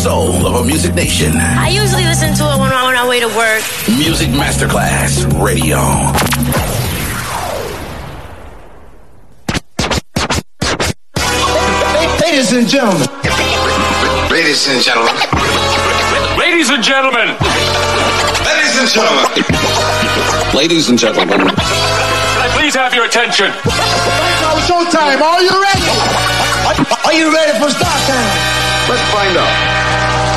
soul of a music nation. I usually listen to it when I'm on my way to work. Music Masterclass Radio. Ladies and gentlemen. Ladies and gentlemen. Ladies and gentlemen. Ladies and gentlemen. Ladies and gentlemen. Can I please have your attention? It's showtime. Are you ready? Are you ready for start time? Let's find out.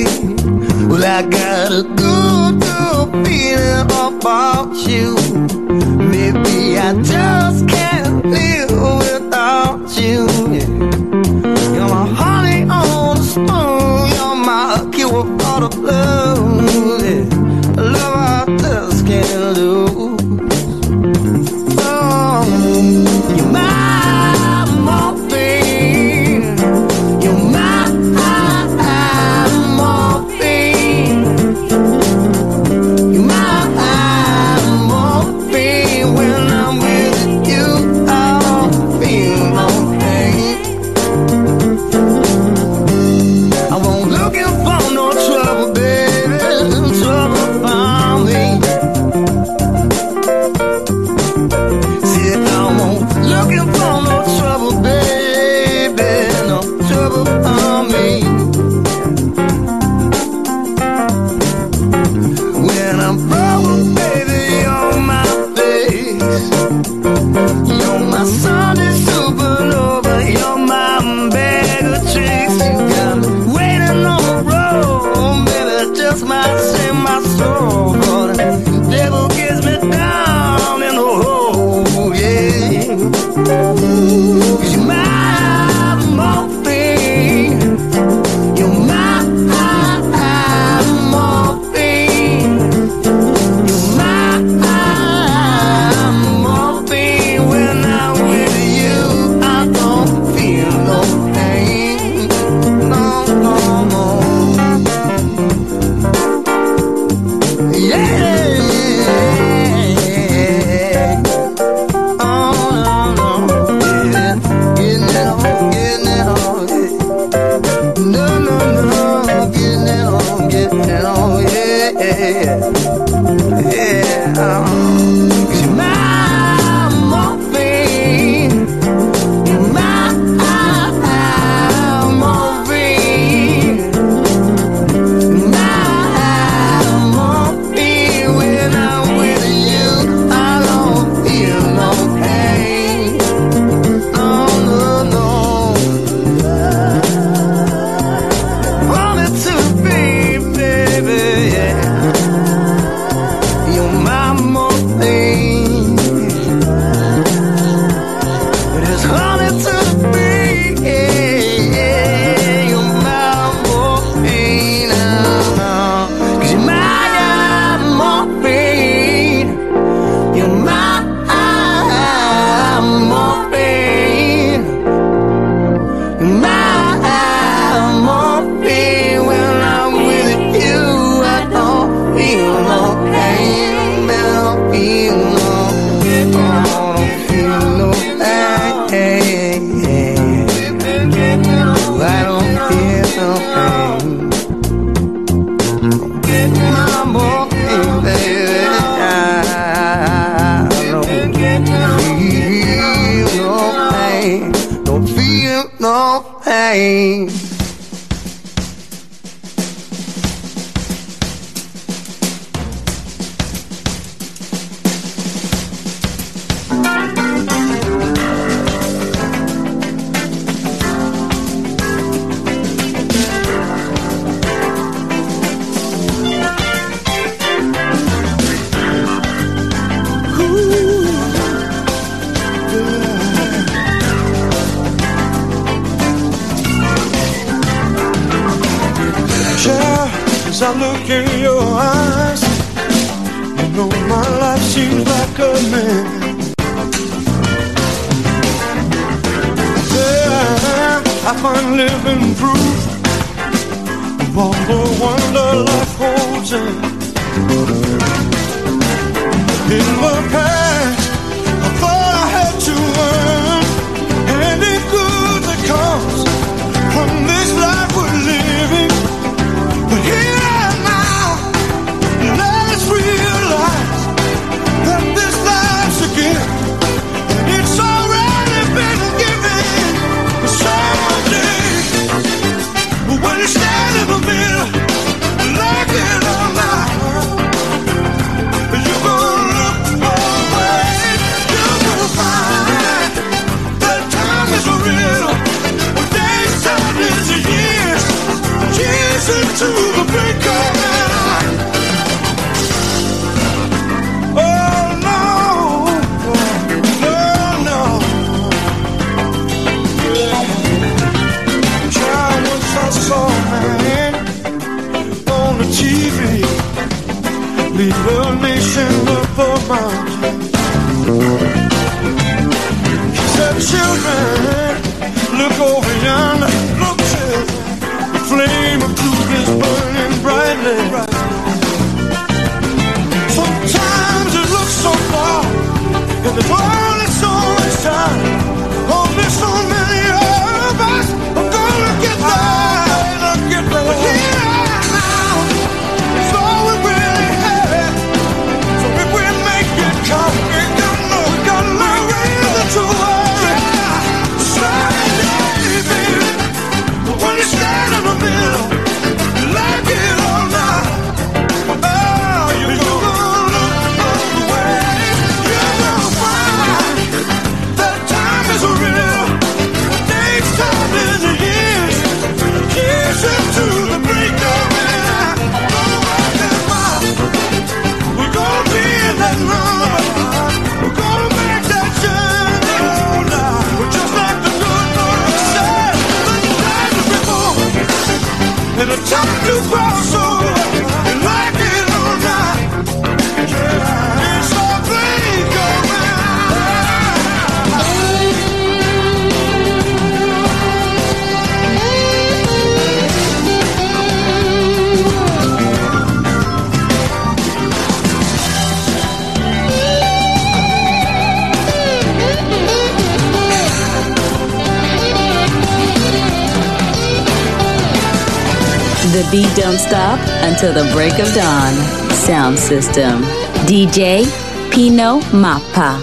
Well, I got a good, good feeling about you. Maybe I just can't live without you. Yeah. You're my honey on a spoon. You're my cure for the blues. Yeah. Love I just can't look in your eyes, you know my life seems like a man. Yeah, I find living proof of all the wonder life holds in. In the past. to the brink of night. Oh no, no, no. Child, once I saw man on the TV, lead a nation up a mountain. She said, children, look over yonder. Right. to the break of dawn. Sound system. DJ Pino Mappa.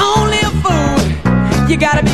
Only a fool. You gotta be.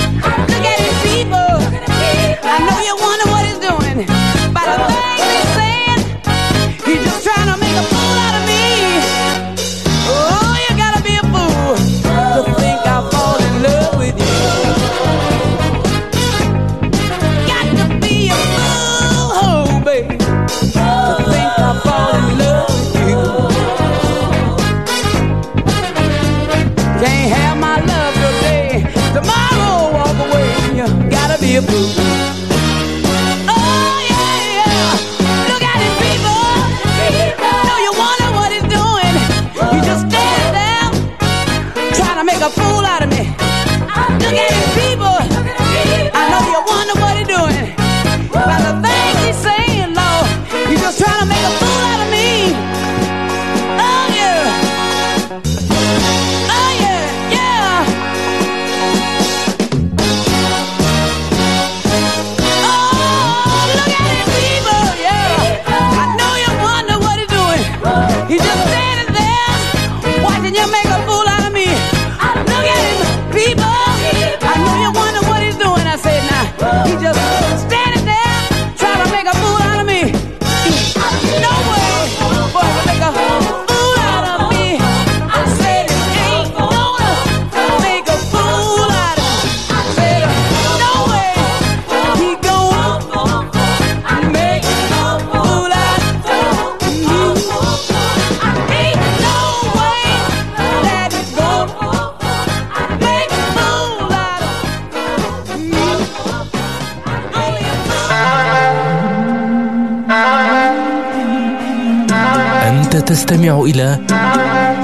تستمع إلى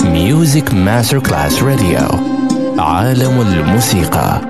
ميوزك ماستر كلاس راديو عالم الموسيقى.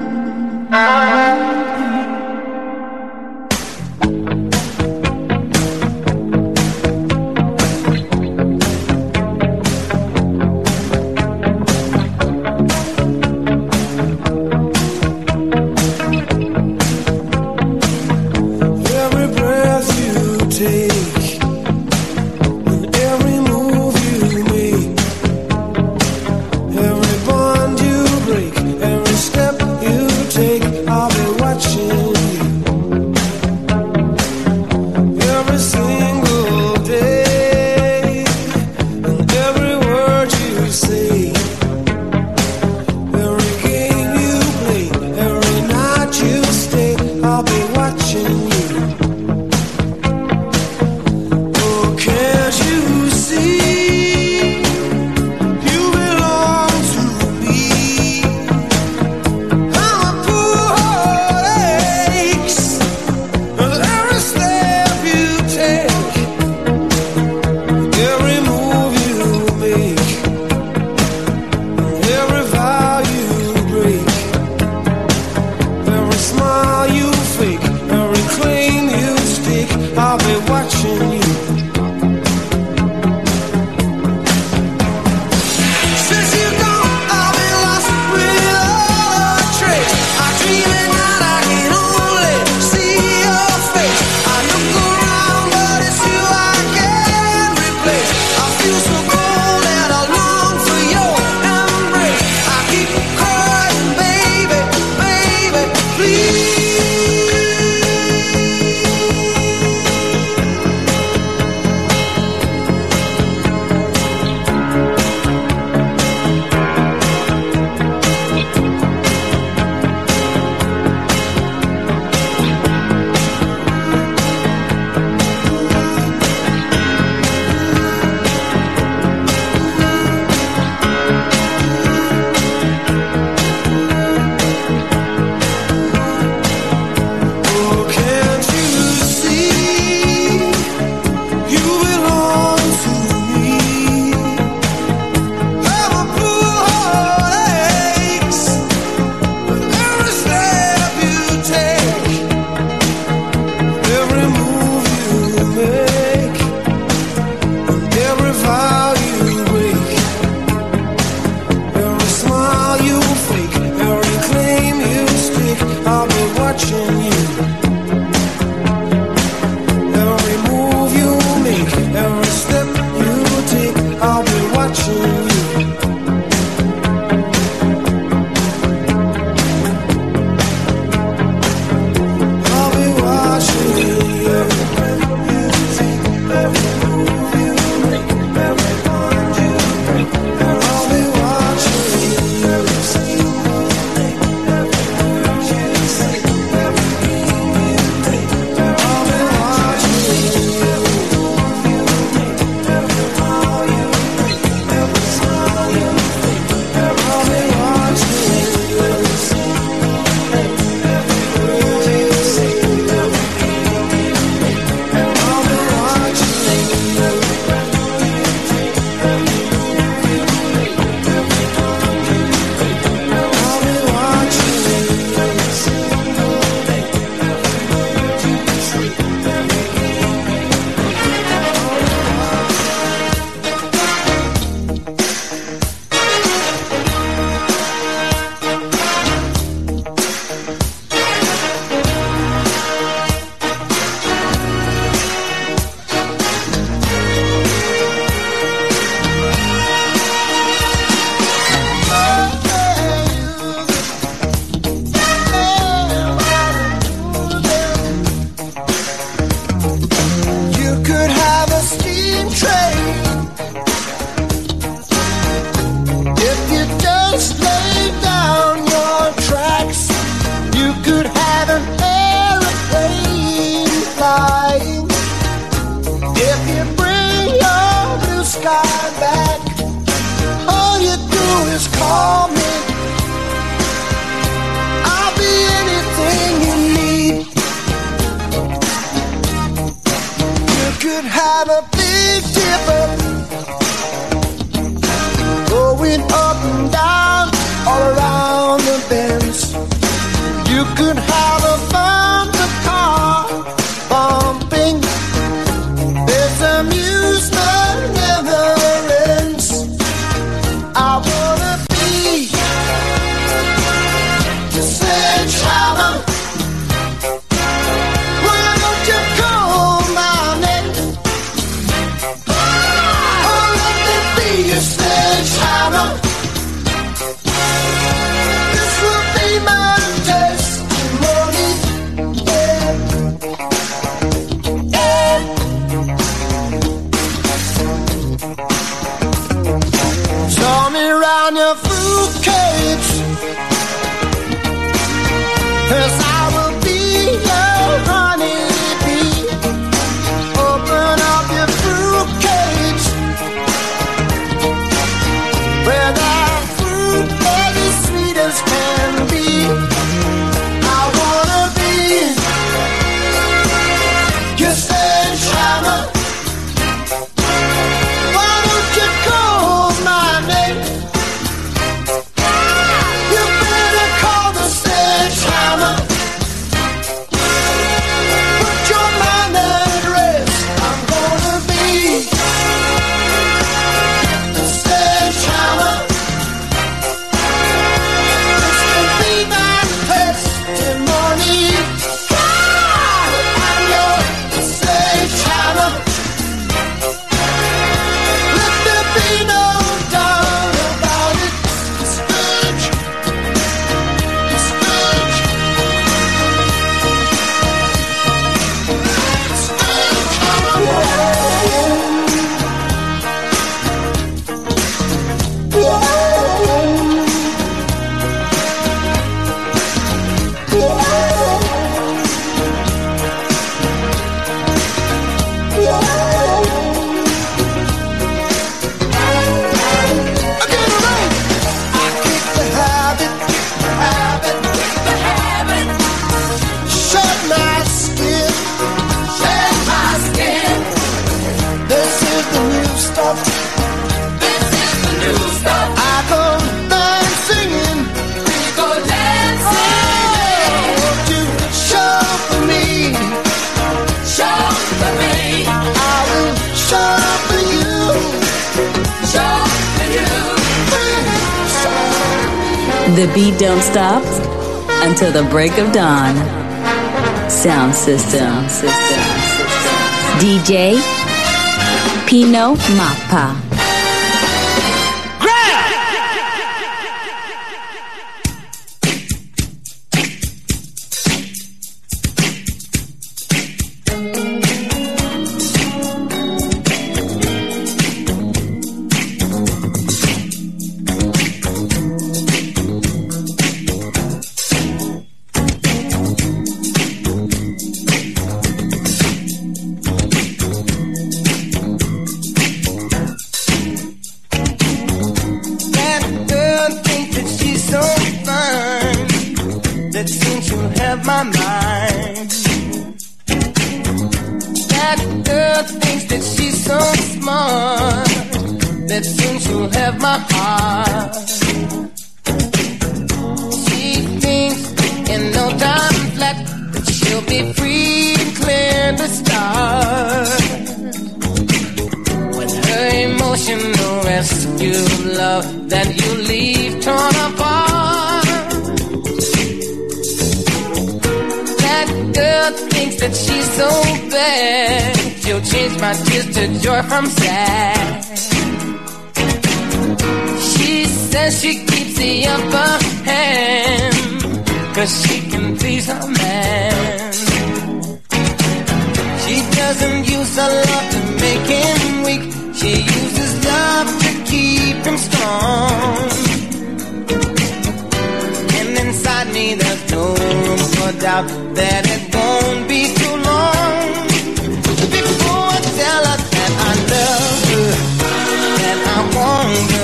The beat don't stop until the break of dawn. Sound system. Sound system. DJ Pino Mappa. that you leave torn apart. That girl thinks that she's so bad. She'll change my tears to joy from sad. She says she keeps the upper hand. Cause she can please her man. She doesn't use her love to make him weak. She uses love keep him strong. And inside me, there's no room for doubt that it won't be too long before I tell her that I love her, that I want her.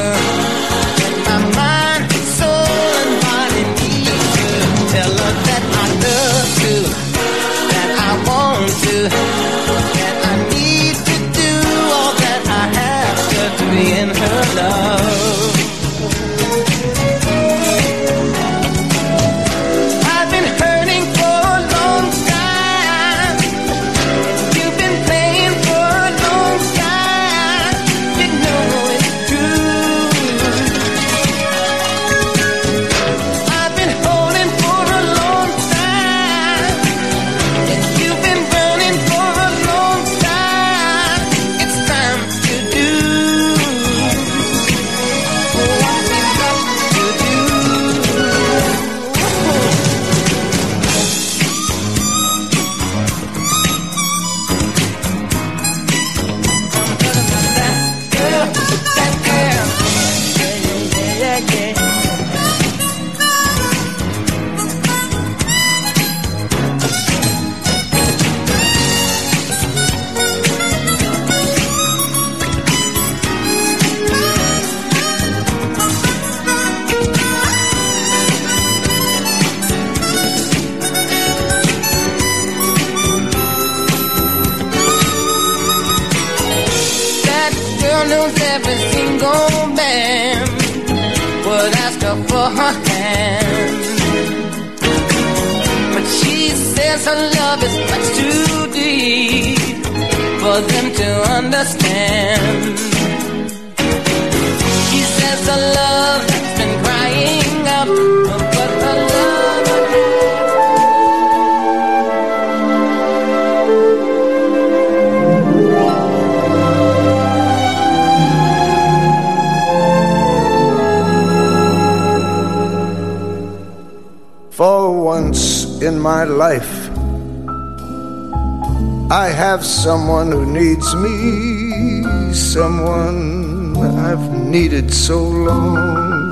Someone who needs me, someone I've needed so long.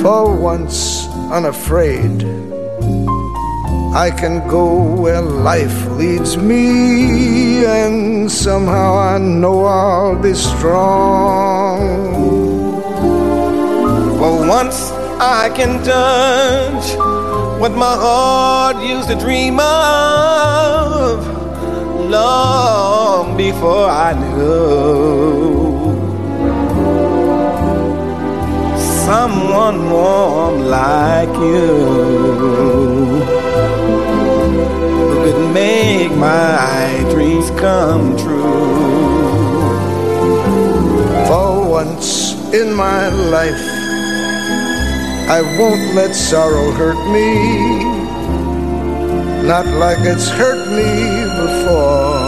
For once, unafraid, I can go where life leads me, and somehow I know I'll be strong. For once I can touch what my heart used to dream of long before I knew someone warm like you who could make my dreams come true. For once in my life, I won't let sorrow hurt me, not like it's hurt me before.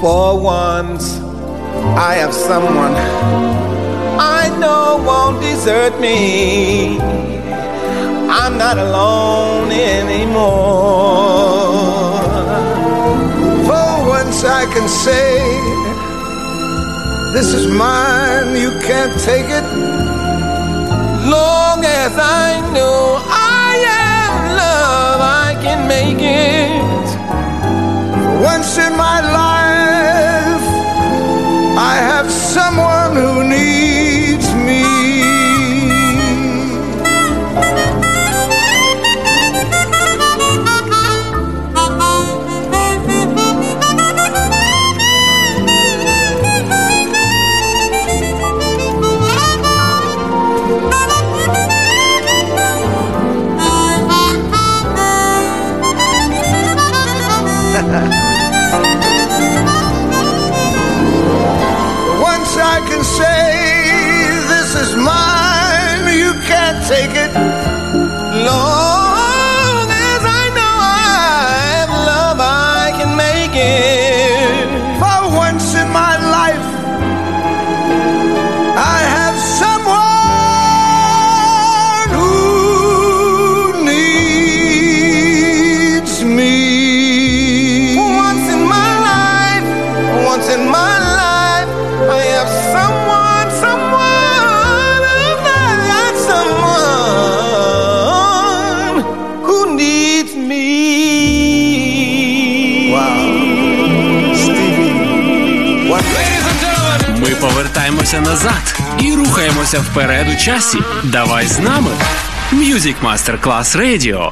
For once, I have someone I know won't desert me. I'm not alone anymore. For once, I can say, This is mine, you can't take it. As I know I am love, I can make it. Once in my life, повертаємося назад і рухаємося вперед у часі. Давай з нами. Music Masterclass Radio.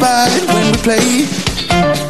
bite when we play.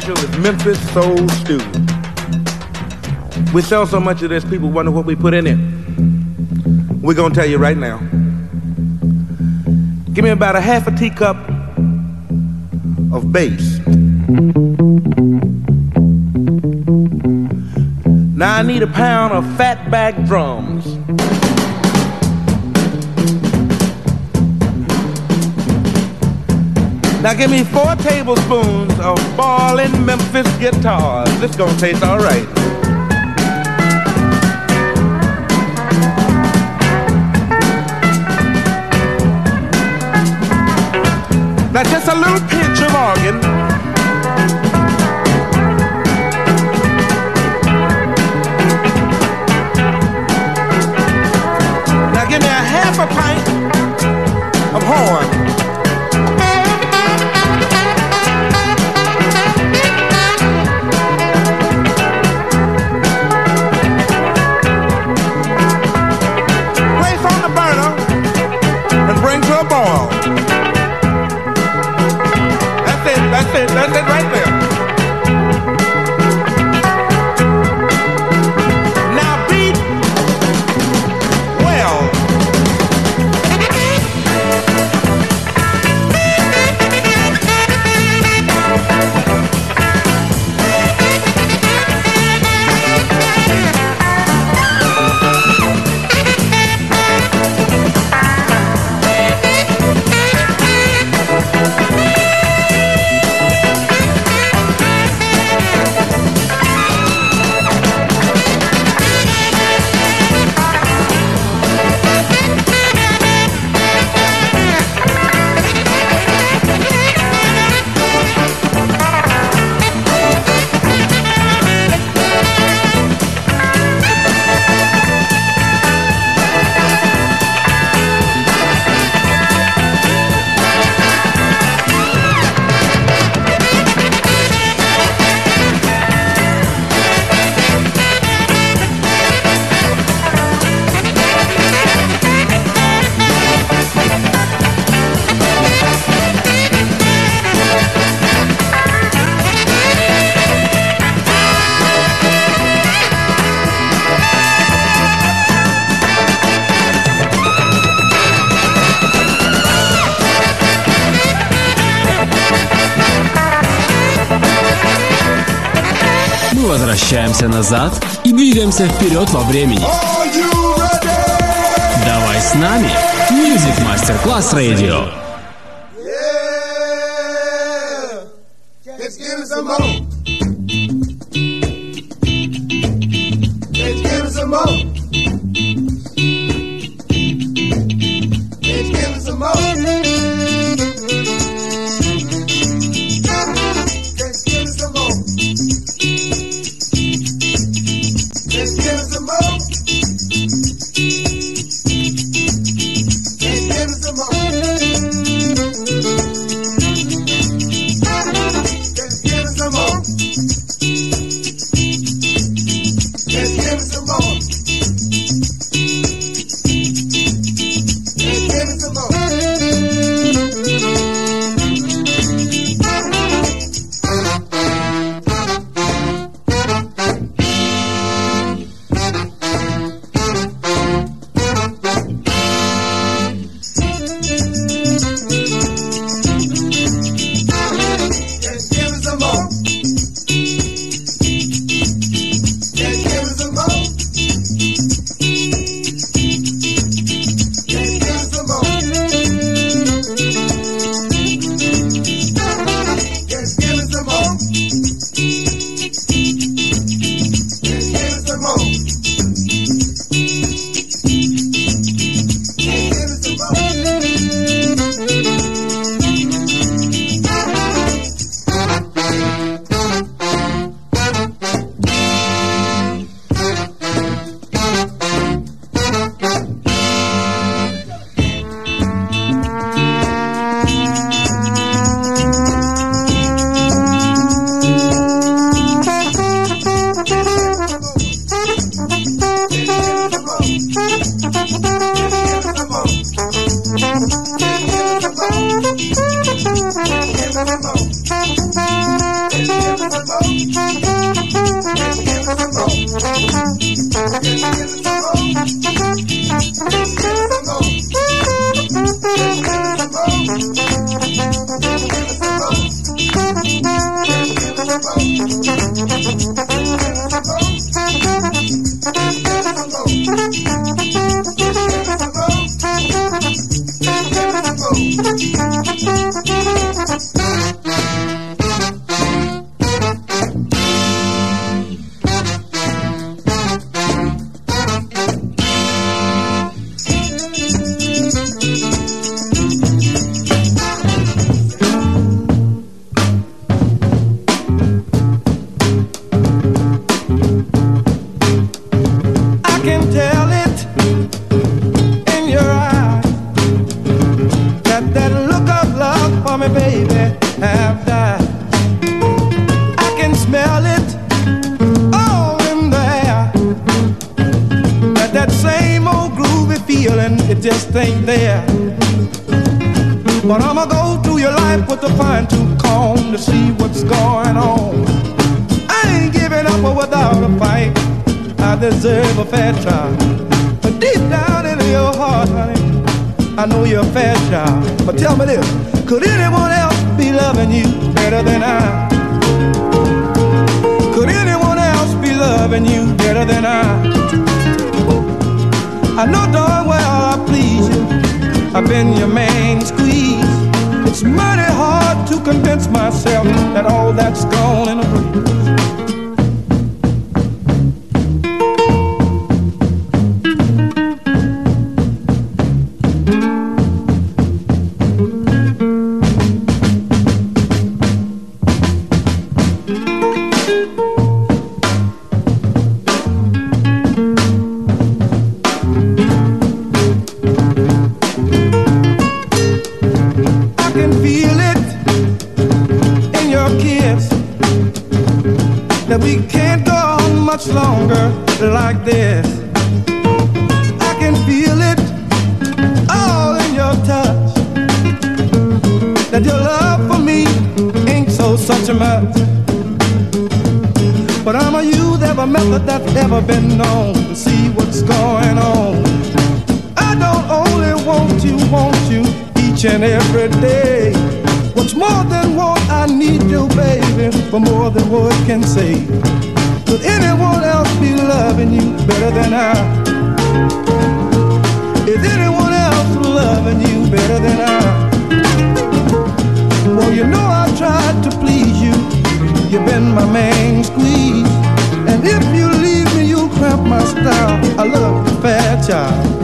Special is Memphis Soul Stew. We sell so much of this, people wonder what we put in it. We're gonna tell you right now. Give me about a half a teacup of bass. Now I need a pound of fatback drums. Now give me four tablespoons of ballin' Memphis guitars. This gonna taste all right. Now just a little pinch of organ. 爆了。Возвращаемся назад и двигаемся вперед во времени. Давай с нами! Music Master Class Radio. We can't go on much longer like this. I can feel it all in your touch. That your love for me ain't so such a much. But I'm a youth of a method that's ever been known to see what's going on. I don't only want you, want you each and every day. It's more than what I need you, baby, for more than words can say. Could anyone else be loving you better than I? Is anyone else loving you better than I? Well, you know I tried to please you. You've been my main squeeze. And if you leave me, you'll cramp my style. I love you, fair child.